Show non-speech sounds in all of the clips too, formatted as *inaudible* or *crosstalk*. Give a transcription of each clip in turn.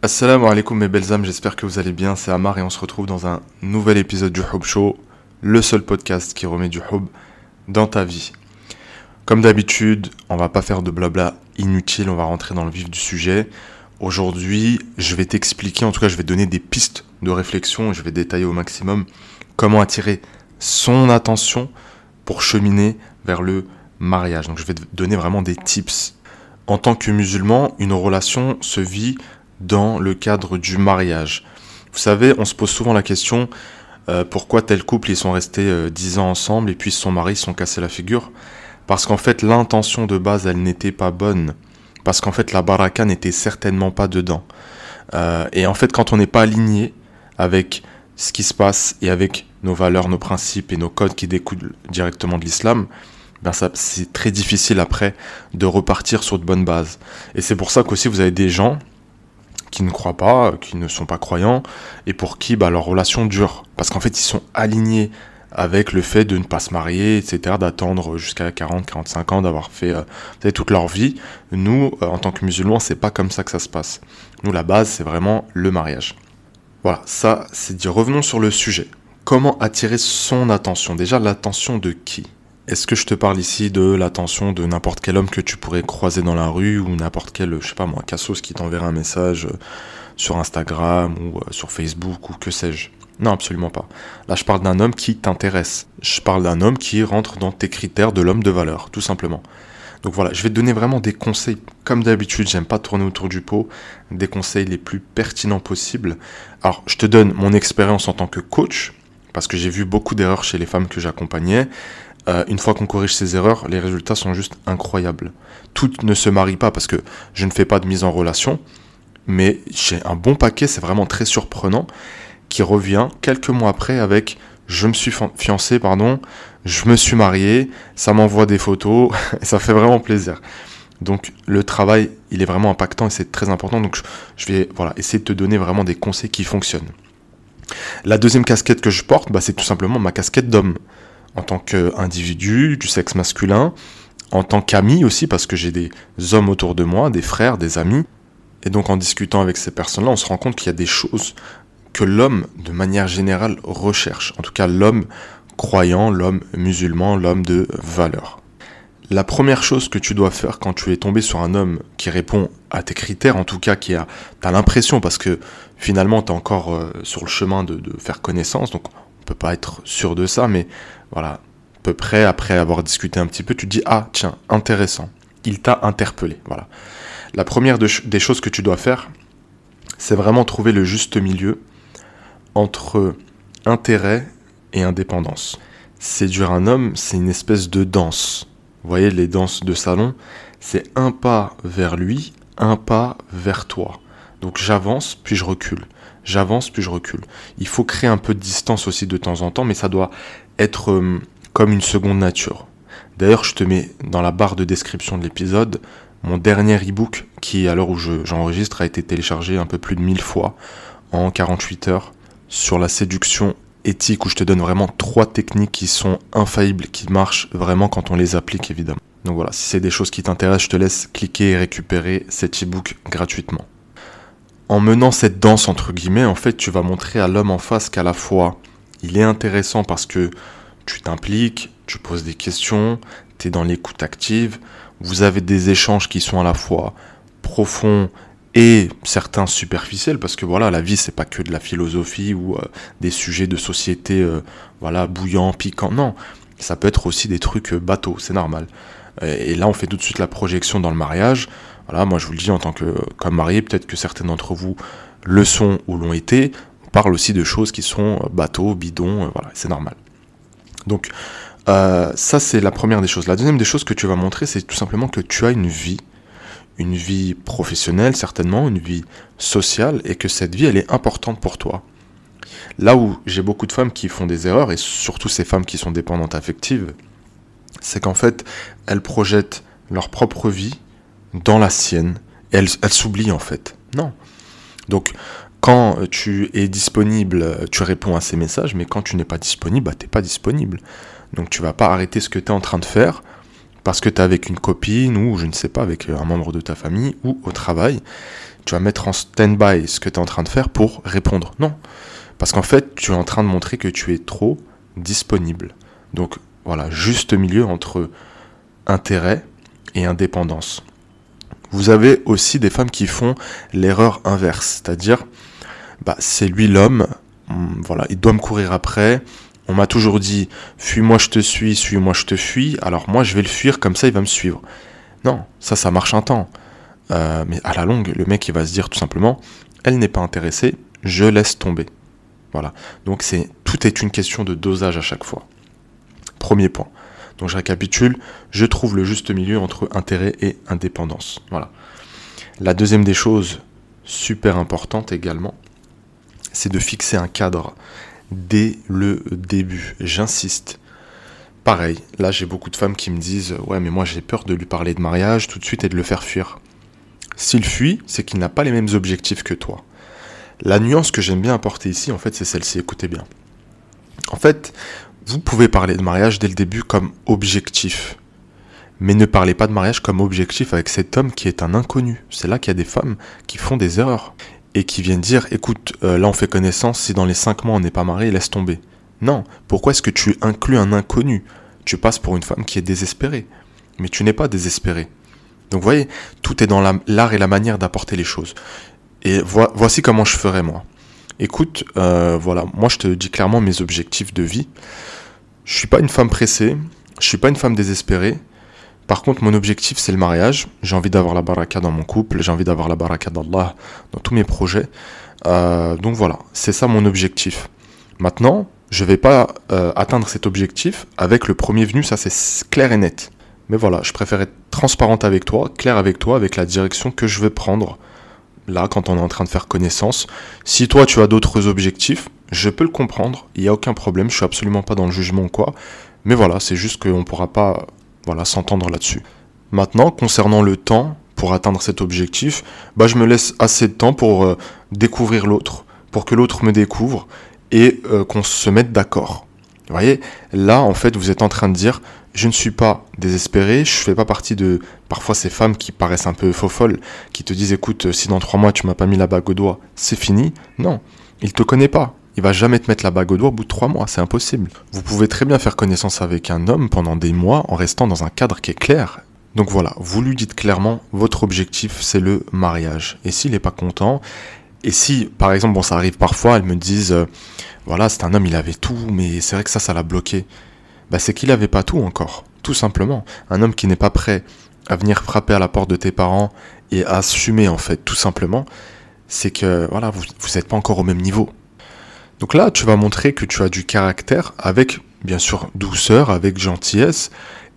Assalamu alaikum mes belles âmes, j'espère que vous allez bien, c'est Amar et on se retrouve dans un nouvel épisode du Hub Show, le seul podcast qui remet du Hub dans ta vie. Comme d'habitude, on va pas faire de blabla inutile, on va rentrer dans le vif du sujet. Aujourd'hui, je vais t'expliquer, en tout cas je vais donner des pistes de réflexion, je vais détailler au maximum comment attirer son attention pour cheminer vers le mariage. Donc je vais te donner vraiment des tips. En tant que musulman, une relation se vit dans le cadre du mariage. Vous savez, on se pose souvent la question euh, pourquoi tel couple ils sont restés euh, dix 10 ans ensemble et puis son mari se sont cassés la figure? Parce qu'en fait l'intention de base elle n'était pas bonne. Parce qu'en fait la baraka n'était certainement pas dedans. Euh, et en fait quand on n'est pas aligné avec ce qui se passe et avec nos valeurs, nos principes et nos codes qui découlent directement de l'islam, ben c'est très difficile après de repartir sur de bonnes bases. Et c'est pour ça qu'aussi vous avez des gens qui ne croient pas, qui ne sont pas croyants, et pour qui bah, leur relation dure. Parce qu'en fait, ils sont alignés avec le fait de ne pas se marier, etc., d'attendre jusqu'à 40, 45 ans, d'avoir fait euh, toute leur vie. Nous, euh, en tant que musulmans, c'est pas comme ça que ça se passe. Nous, la base, c'est vraiment le mariage. Voilà, ça, c'est dit. Revenons sur le sujet. Comment attirer son attention? Déjà, l'attention de qui? Est-ce que je te parle ici de l'attention de n'importe quel homme que tu pourrais croiser dans la rue ou n'importe quel, je sais pas moi, cassos qui t'enverrait un message euh, sur Instagram ou euh, sur Facebook ou que sais-je? Non, absolument pas. Là, je parle d'un homme qui t'intéresse. Je parle d'un homme qui rentre dans tes critères de l'homme de valeur, tout simplement. Donc voilà, je vais te donner vraiment des conseils, comme d'habitude, j'aime pas tourner autour du pot, des conseils les plus pertinents possibles. Alors, je te donne mon expérience en tant que coach, parce que j'ai vu beaucoup d'erreurs chez les femmes que j'accompagnais, euh, une fois qu'on corrige ces erreurs, les résultats sont juste incroyables. Tout ne se marie pas parce que je ne fais pas de mise en relation, mais j'ai un bon paquet, c'est vraiment très surprenant, qui revient quelques mois après avec je me suis fiancé, pardon, je me suis marié, ça m'envoie des photos, et *laughs* ça fait vraiment plaisir. Donc le travail, il est vraiment impactant et c'est très important. Donc je vais voilà, essayer de te donner vraiment des conseils qui fonctionnent. La deuxième casquette que je porte, bah, c'est tout simplement ma casquette d'homme en tant qu'individu du sexe masculin, en tant qu'ami aussi, parce que j'ai des hommes autour de moi, des frères, des amis. Et donc en discutant avec ces personnes-là, on se rend compte qu'il y a des choses que l'homme, de manière générale, recherche. En tout cas, l'homme croyant, l'homme musulman, l'homme de valeur. La première chose que tu dois faire quand tu es tombé sur un homme qui répond à tes critères, en tout cas qui a, t'as l'impression, parce que finalement tu es encore euh, sur le chemin de, faire connaissance, peut pas être sûr de ça, mais voilà, à peu près après avoir discuté un petit peu, tu dis ah tiens intéressant, il t'a interpellé. Voilà. La première des choses que tu dois faire, c'est vraiment trouver le juste milieu entre intérêt et indépendance. Séduire un homme, c'est une espèce de danse. Voyez, les danses de salon, c'est un pas vers lui, un pas vers toi. Donc j'avance, puis je recule. J'avance, puis je recule. Il faut créer un peu de distance aussi de temps en temps, mais ça doit être euh, comme une seconde nature. D'ailleurs, je te mets dans la barre de description de l'épisode mon dernier e-book qui, à l'heure où j'enregistre, a été téléchargé un peu plus de 1000 fois en 48 heures sur la séduction éthique où je te donne vraiment trois techniques qui sont infaillibles, qui marchent vraiment quand on les applique évidemment. Donc voilà, si c'est des choses qui t'intéressent, je te laisse cliquer et récupérer cet e-book gratuitement. En menant cette danse entre guillemets, en fait, tu vas montrer à l'homme en face qu'à la fois il est intéressant parce que tu t'impliques, tu poses des questions, tu es dans l'écoute active, vous avez des échanges qui sont à la fois profonds et certains superficiels parce que voilà la vie c'est pas que de la philosophie ou euh, des sujets de société euh, voilà bouillants piquants. Non ça peut être aussi des trucs euh, bateaux c'est normal. Et, là on fait tout de suite la projection dans le mariage voilà moi je vous le dis en tant que comme marié peut-être que certains d'entre vous le sont ou l'ont été parle aussi de choses qui sont euh, bateaux, bidons, euh, voilà, c'est normal. Donc euh, ça c'est la première des choses. La deuxième des choses que tu vas montrer, c'est tout simplement que tu as une vie, une vie professionnelle certainement, une vie sociale, et que cette vie elle est importante pour toi. Là où j'ai beaucoup de femmes qui font des erreurs, et surtout ces femmes qui sont dépendantes affectives, c'est qu'en fait elles projettent leur propre vie dans la sienne, et elles s'oublient en fait. Non. Donc quand tu es disponible, tu réponds à ces messages, mais quand tu n'es pas disponible, bah, tu n'es pas disponible. Donc tu vas pas arrêter ce que tu es en train de faire parce que tu es avec une copine ou je ne sais pas, avec un membre de ta famille ou au travail. tu vas mettre en stand-by ce que tu es en train de faire pour répondre. Non. Parce qu'en fait, tu es en train de montrer que tu es trop disponible. Donc voilà, juste milieu entre intérêt et indépendance. Vous avez aussi des femmes qui font l'erreur inverse, c'est-à-dire, bah, c'est lui l'homme, hum, voilà, il doit me courir après. On m'a toujours dit, fuis-moi, je te suis, suis-moi, je te fuis. Alors moi, je vais le fuir, comme ça, il va me suivre. Non, ça, ça marche un temps. Euh, mais à la longue, le mec, il va se dire tout simplement, elle n'est pas intéressée, je laisse tomber. Voilà. Donc c'est tout est une question de dosage à chaque fois. Premier point. Donc je récapitule, je trouve le juste milieu entre intérêt et indépendance. Voilà. La deuxième des choses, super importante également, c'est de fixer un cadre dès le début. J'insiste. Pareil, là j'ai beaucoup de femmes qui me disent Ouais, mais moi j'ai peur de lui parler de mariage tout de suite et de le faire fuir. S'il fuit, c'est qu'il n'a pas les mêmes objectifs que toi. La nuance que j'aime bien apporter ici, en fait, c'est celle-ci. Écoutez bien. En fait, vous pouvez parler de mariage dès le début comme objectif. Mais ne parlez pas de mariage comme objectif avec cet homme qui est un inconnu. C'est là qu'il y a des femmes qui font des erreurs et qui viennent dire écoute, euh, là on fait connaissance, si dans les 5 mois on n'est pas marié, laisse tomber. Non, pourquoi est-ce que tu inclus un inconnu? Tu passes pour une femme qui est désespérée. Mais tu n'es pas désespéré. Donc vous voyez, tout est dans l'art et la manière d'apporter les choses. Et voici comment je ferais moi. Écoute, euh, voilà, moi je te dis clairement mes objectifs de vie. Je suis pas une femme pressée, je suis pas une femme désespérée. Par contre, mon objectif, c'est le mariage. J'ai envie d'avoir la baraka dans mon couple, j'ai envie d'avoir la baraka d'Allah dans tous mes projets. Euh, donc voilà, c'est ça mon objectif. Maintenant, je vais pas euh, atteindre cet objectif avec le premier venu, ça c'est clair et net. Mais voilà, je préfère être transparente avec toi, clair avec toi, avec la direction que je vais prendre là quand on est en train de faire connaissance. Si toi tu as d'autres objectifs, je peux le comprendre, il n'y a aucun problème, je suis absolument pas dans le jugement ou quoi. Mais voilà, c'est juste qu'on ne pourra pas s'entendre là-dessus. Maintenant, concernant le temps pour atteindre cet objectif, bah, je me laisse assez de temps pour euh, découvrir l'autre, pour que l'autre me découvre et euh, qu'on se mette d'accord. Vous voyez, là, en fait, vous êtes en train de dire, je ne suis pas désespéré, je fais pas partie de parfois ces femmes qui paraissent un peu faux folles, qui te disent, écoute, si dans trois mois tu m'as pas mis la bague au doigt, c'est fini. Non, il te connaît pas il va jamais te mettre la bague au doigt au bout de trois mois, c'est impossible. Vous pouvez très bien faire connaissance avec un homme pendant des mois en restant dans un cadre qui est clair. Donc voilà, vous lui dites clairement, votre objectif c'est le mariage. Et s'il n'est pas content, et si par exemple, bon ça arrive parfois, elles me disent, euh, voilà c'est un homme, il avait tout, mais c'est vrai que ça, ça l'a bloqué. Bah c'est qu'il n'avait pas tout encore, tout simplement. Un homme qui n'est pas prêt à venir frapper à la porte de tes parents et à assumer en fait, tout simplement, c'est que voilà, vous n'êtes pas encore au même niveau. Donc là, tu vas montrer que tu as du caractère avec, bien sûr, douceur, avec gentillesse,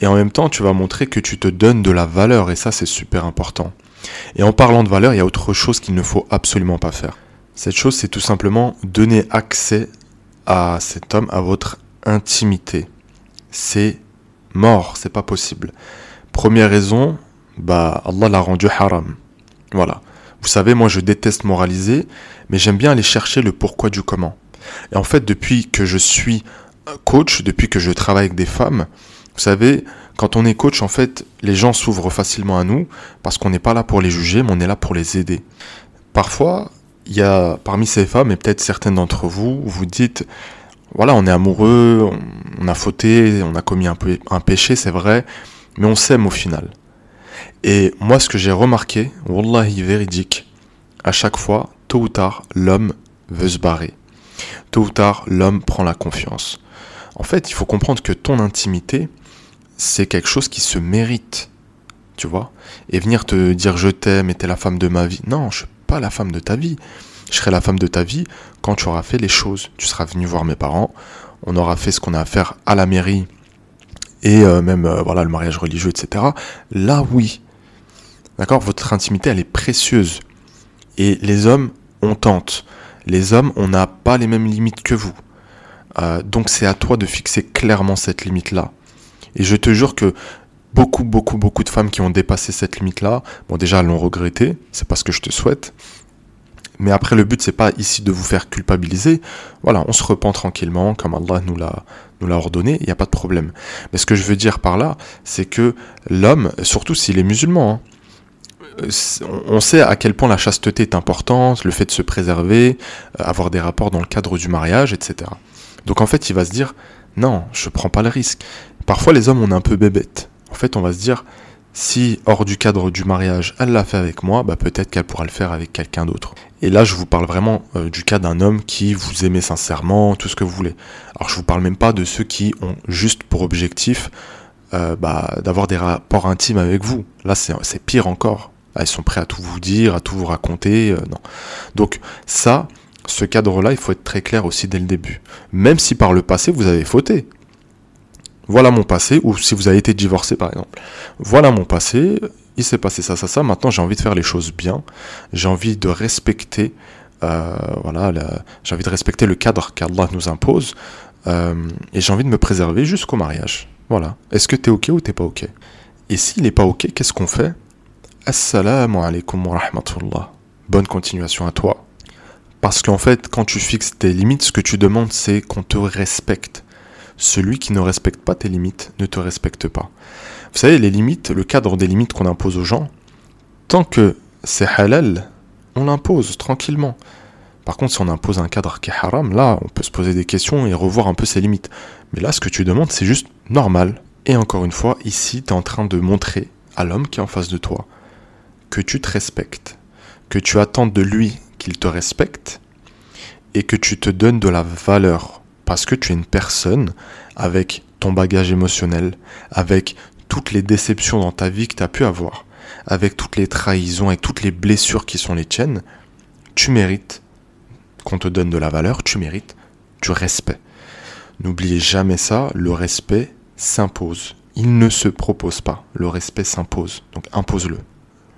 et en même temps, tu vas montrer que tu te donnes de la valeur, et ça, c'est super important. Et en parlant de valeur, il y a autre chose qu'il ne faut absolument pas faire. Cette chose, c'est tout simplement donner accès à cet homme, à votre intimité. C'est mort, c'est pas possible. Première raison, bah, Allah l'a rendu haram. Voilà. Vous savez, moi je déteste moraliser, mais j'aime bien aller chercher le pourquoi du comment. Et en fait, depuis que je suis coach, depuis que je travaille avec des femmes, vous savez, quand on est coach, en fait, les gens s'ouvrent facilement à nous parce qu'on n'est pas là pour les juger, mais on est là pour les aider. Parfois, il y a parmi ces femmes, et peut-être certaines d'entre vous, vous dites, voilà, on est amoureux, on a fauté, on a commis un, peu, un péché, c'est vrai, mais on s'aime au final. Et moi, ce que j'ai remarqué, wallahi véridique, à chaque fois, tôt ou tard, l'homme veut se barrer tôt ou tard, l'homme prend la confiance. En fait, il faut comprendre que ton intimité, c'est quelque chose qui se mérite. Tu vois Et venir te dire je t'aime et t'es la femme de ma vie. Non, je suis pas la femme de ta vie. Je serai la femme de ta vie quand tu auras fait les choses. Tu seras venu voir mes parents, on aura fait ce qu'on a à faire à la mairie et euh, même euh, voilà le mariage religieux, etc. Là, oui. D'accord? Votre intimité, elle est précieuse. Et les hommes, on tente. Les hommes, on n'a pas les mêmes limites que vous. Euh, donc c'est à toi de fixer clairement cette limite-là. Et je te jure que beaucoup, beaucoup, beaucoup de femmes qui ont dépassé cette limite-là, bon déjà l'ont regretté, c'est pas ce que je te souhaite. Mais après le but c'est pas ici de vous faire culpabiliser. Voilà, on se repent tranquillement comme Allah nous l'a nous l'a ordonné, il n'y a pas de problème. Mais ce que je veux dire par là, c'est que l'homme, surtout s'il est musulman, hein, on sait à quel point la chasteté est importante, le fait de se préserver, euh, avoir des rapports dans le cadre du mariage, etc. Donc en fait, il va se dire, non, je prends pas le risque. Parfois, les hommes, on est un peu bébêtes. En fait, on va se dire, si hors du cadre du mariage, elle l'a fait avec moi, bah peut-être qu'elle pourra le faire avec quelqu'un d'autre. Et là, je vous parle vraiment euh, du cas d'un homme qui vous aimait sincèrement, tout ce que vous voulez. Alors, je vous parle même pas de ceux qui ont juste pour objectif euh, bah, d'avoir des rapports intimes avec vous. Là, c'est pire encore. Elles sont prêts à tout vous dire, à tout vous raconter. Euh, non. Donc ça, ce cadre-là, il faut être très clair aussi dès le début. Même si par le passé, vous avez fauté. Voilà mon passé, ou si vous avez été divorcé par exemple. Voilà mon passé, il s'est passé ça, ça, ça. Maintenant, j'ai envie de faire les choses bien. J'ai envie de respecter, euh, voilà, j'ai envie de respecter le cadre qu'Allah nous impose. Et j'ai envie de me préserver jusqu'au mariage. Voilà. Est-ce que t'es ok ou t'es pas ok? Et s'il n'est pas ok, qu'est-ce qu'on fait? Assalamu alaikum wa rahmatullah. Bonne continuation à toi. Parce qu'en fait, quand tu fixes tes limites, ce que tu demandes, c'est qu'on te respecte. Celui qui ne respecte pas tes limites ne te respecte pas. Vous savez, les limites, le cadre des limites qu'on impose aux gens, tant que c'est halal, on l'impose tranquillement. Par contre, si on impose un cadre qui haram, là, on peut se poser des questions et revoir un peu ses limites. Mais là, ce que tu demandes, c'est juste normal. Et encore une fois, ici, tu es en train de montrer à l'homme qui est en face de toi que tu te respectes, que tu attends de lui qu'il te respecte et que tu te donnes de la valeur parce que tu es une personne avec ton bagage émotionnel, avec toutes les déceptions dans ta vie que tu as pu avoir, avec toutes les trahisons et toutes les blessures qui sont les tiennes, tu mérites te donne de la valeur, tu mérites du respect. N'oubliez jamais ça, le respect s'impose. Il ne se propose pas, le respect s'impose. Donc impose-le.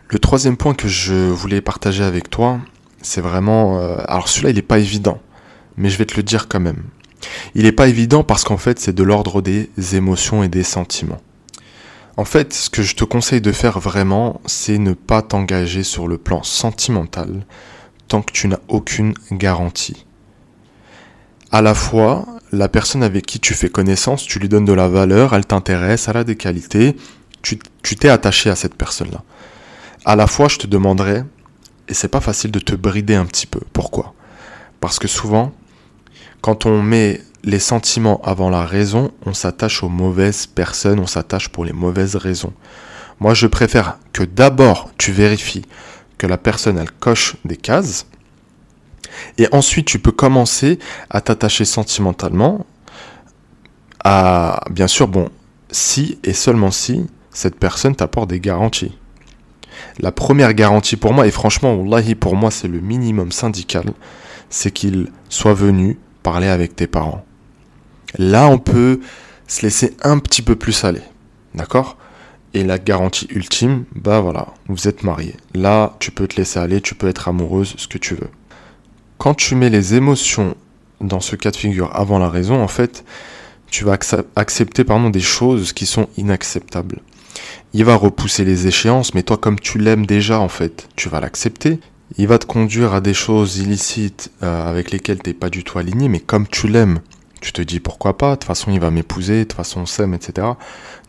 Le troisième point que je voulais partager avec toi, c'est vraiment... Euh, alors celui-là, il n'est pas évident, mais je vais te le dire quand même. Il n'est pas évident parce qu'en fait, c'est de l'ordre des émotions et des sentiments. En fait, ce que je te conseille de faire vraiment, c'est ne pas t'engager sur le plan sentimental tant que tu n'as aucune garantie. À la fois, la personne avec qui tu fais connaissance, tu lui donnes de la valeur, elle t'intéresse, elle a des qualités, tu t'es attaché à cette personne-là à la fois je te demanderais, et c'est pas facile de te brider un petit peu. Pourquoi? Parce que souvent, quand on met les sentiments avant la raison, on s'attache aux mauvaises personnes, on s'attache pour les mauvaises raisons. Moi, je préfère que d'abord tu vérifies que la personne elle coche des cases, et ensuite tu peux commencer à t'attacher sentimentalement à, bien sûr, bon, si et seulement si cette personne t'apporte des garanties. La première garantie pour moi, et franchement, wallahi, pour moi, c'est le minimum syndical, c'est qu'il soit venu parler avec tes parents. Là, on peut se laisser un petit peu plus aller. D'accord? Et la garantie ultime, bah voilà, vous êtes mariés. Là, tu peux te laisser aller, tu peux être amoureuse, ce que tu veux. Quand tu mets les émotions dans ce cas de figure avant la raison, en fait, tu vas accepter pardon, des choses qui sont inacceptables il va repousser les échéances, mais toi comme tu l'aimes déjà en fait, tu vas l'accepter. Il va te conduire à des choses illicites euh, avec lesquelles t'es pas du tout aligné, mais comme tu l'aimes, tu te dis pourquoi pas, de toute façon il va m'épouser, de toute façon on s'aime, etc.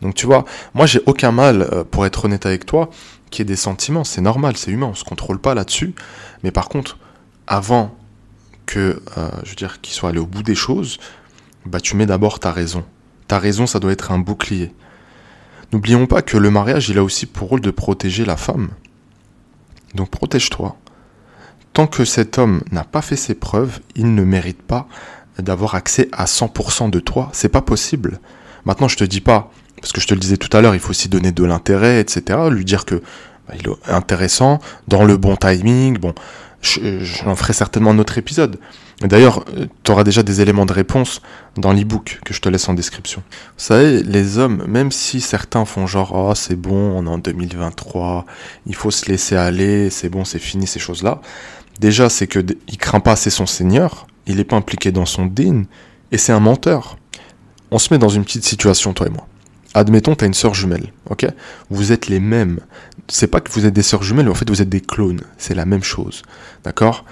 Donc tu vois, moi j'ai aucun mal, euh, pour être honnête avec toi, qui ait des sentiments, c'est normal, c'est humain, on se contrôle pas là-dessus. Mais par contre, avant que, euh, je veux qu'il soit allé au bout des choses, bah tu mets d'abord ta raison. Ta raison, ça doit être un bouclier. N'oublions pas que le mariage, il a aussi pour rôle de protéger la femme. Donc protège-toi. Tant que cet homme n'a pas fait ses preuves, il ne mérite pas d'avoir accès à 100% de toi. C'est pas possible. Maintenant, je te dis pas, parce que je te le disais tout à l'heure, il faut aussi donner de l'intérêt, etc. Lui dire que bah, il est intéressant, dans le bon timing. Bon, j'en ferai certainement un autre épisode. D'ailleurs, euh, tu auras déjà des éléments de réponse dans l'e-book que je te laisse en description. Vous savez, les hommes, même si certains font genre oh c'est bon, on est en 2023, il faut se laisser aller, c'est bon, c'est fini ces choses-là. Déjà, c'est que il craint pas assez son seigneur, il n'est pas impliqué dans son din, et c'est un menteur. On se met dans une petite situation, toi et moi. Admettons, tu as une sœur jumelle, ok? Vous êtes les mêmes. C'est pas que vous êtes des sœurs jumelles, en fait vous êtes des clones. C'est la même chose, d'accord?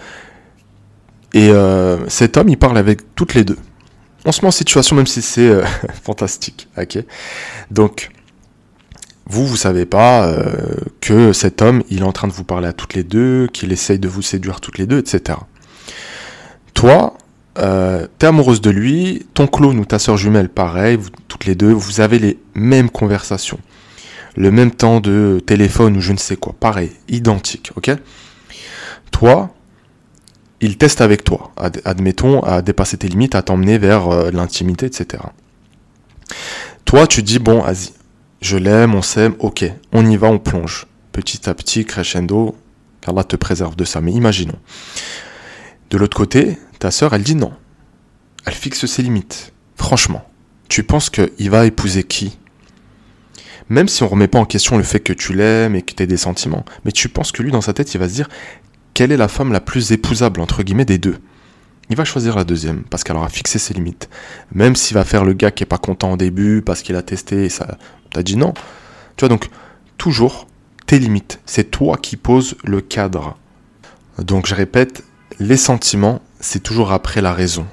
Et euh, cet homme, il parle avec toutes les deux. On se met en situation, même si c'est euh, *laughs* fantastique. ok? Donc, vous, vous savez pas euh, que cet homme, il est en train de vous parler à toutes les deux, qu'il essaye de vous séduire toutes les deux, etc. Toi, euh, t'es amoureuse de lui, ton clone ou ta soeur jumelle, pareil, toutes les deux, vous avez les mêmes conversations, le même temps de téléphone ou je ne sais quoi, pareil, identique, ok? Toi, il teste avec toi, admettons, à dépasser tes limites, à t'emmener vers euh, l'intimité, etc. Toi, tu dis, bon, vas-y, je l'aime, on s'aime, ok, on y va, on plonge. Petit à petit, crescendo, qu'Allah te préserve de ça. Mais imaginons. De l'autre côté, ta sœur, elle dit non. Elle fixe ses limites. Franchement, tu penses qu'il va épouser qui? Même si on remet pas en question le fait que tu l'aimes et que tu aies des sentiments, mais tu penses que lui, dans sa tête, il va se dire quelle est la femme la plus épousable, entre guillemets, des deux? Il va choisir la deuxième parce qu'elle aura fixé ses limites. Même s'il va faire le gars qui est pas content au début parce qu'il a testé et ça, t'as dit non. Tu vois donc toujours tes limites. C'est toi qui poses le cadre. Donc je répète, les sentiments, c'est toujours après la raison.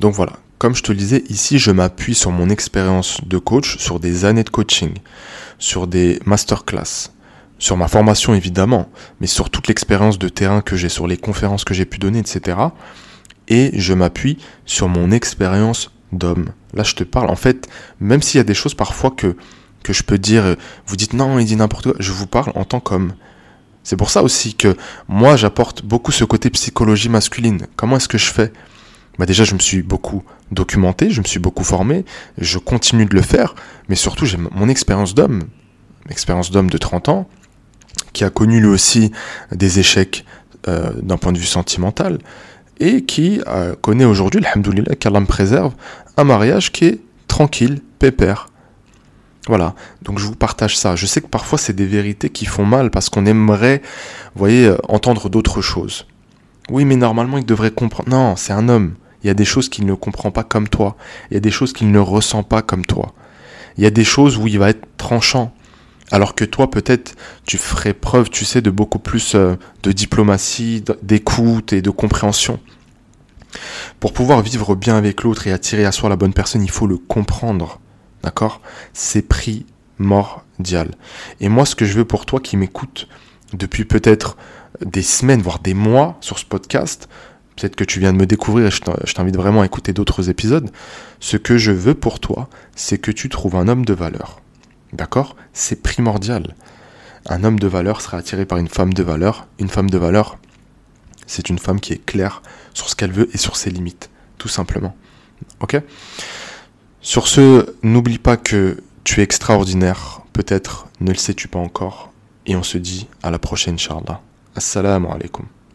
Donc voilà, comme je te le disais, ici je m'appuie sur mon expérience de coach, sur des années de coaching, sur des masterclass, sur ma formation évidemment, mais sur toute l'expérience de terrain que j'ai, sur les conférences que j'ai pu donner, etc et je m'appuie sur mon expérience d'homme. Là, je te parle, en fait, même s'il y a des choses parfois que, que je peux dire, euh, vous dites non, il dit n'importe quoi, je vous parle en tant qu'homme. C'est pour ça aussi que moi, j'apporte beaucoup ce côté psychologie masculine. Comment est-ce que je fais? Bah déjà, je me suis beaucoup documenté, je me suis beaucoup formé, je continue de le faire, mais surtout, j'ai mon expérience d'homme, expérience d'homme de 30 ans, qui a connu lui aussi des échecs euh, d'un point de vue sentimental, et qui euh, connaît aujourd'hui, alhamdoulilah, qu'Allah me préserve, un mariage qui est tranquille, pépère. Voilà, donc je vous partage ça. Je sais que parfois c'est des vérités qui font mal parce qu'on aimerait, vous voyez, euh, entendre d'autres choses. Oui, mais normalement il devrait comprendre. Non, c'est un homme. Il y a des choses qu'il ne comprend pas comme toi. Il y a des choses qu'il ne ressent pas comme toi. Il y a des choses où il va être tranchant. Alors que toi, peut-être, tu ferais preuve, tu sais, de beaucoup plus euh, de diplomatie, d'écoute et de compréhension. Pour pouvoir vivre bien avec l'autre et attirer à soi la bonne personne, il faut le comprendre. D'accord? C'est primordial. Et moi, ce que je veux pour toi qui m'écoute depuis peut-être des semaines, voire des mois sur ce podcast, peut-être que tu viens de me découvrir et je t'invite vraiment à écouter d'autres épisodes, ce que je veux pour toi, c'est que tu trouves un homme de valeur. D'accord? C'est primordial. Un homme de valeur sera attiré par une femme de valeur. Une femme de valeur, c'est une femme qui est claire sur ce qu'elle veut et sur ses limites, tout simplement. Ok? Sur ce, n'oublie pas que tu es extraordinaire. Peut-être ne le sais-tu pas encore. Et on se dit à la prochaine, Inch'Allah. Assalamu alaikum.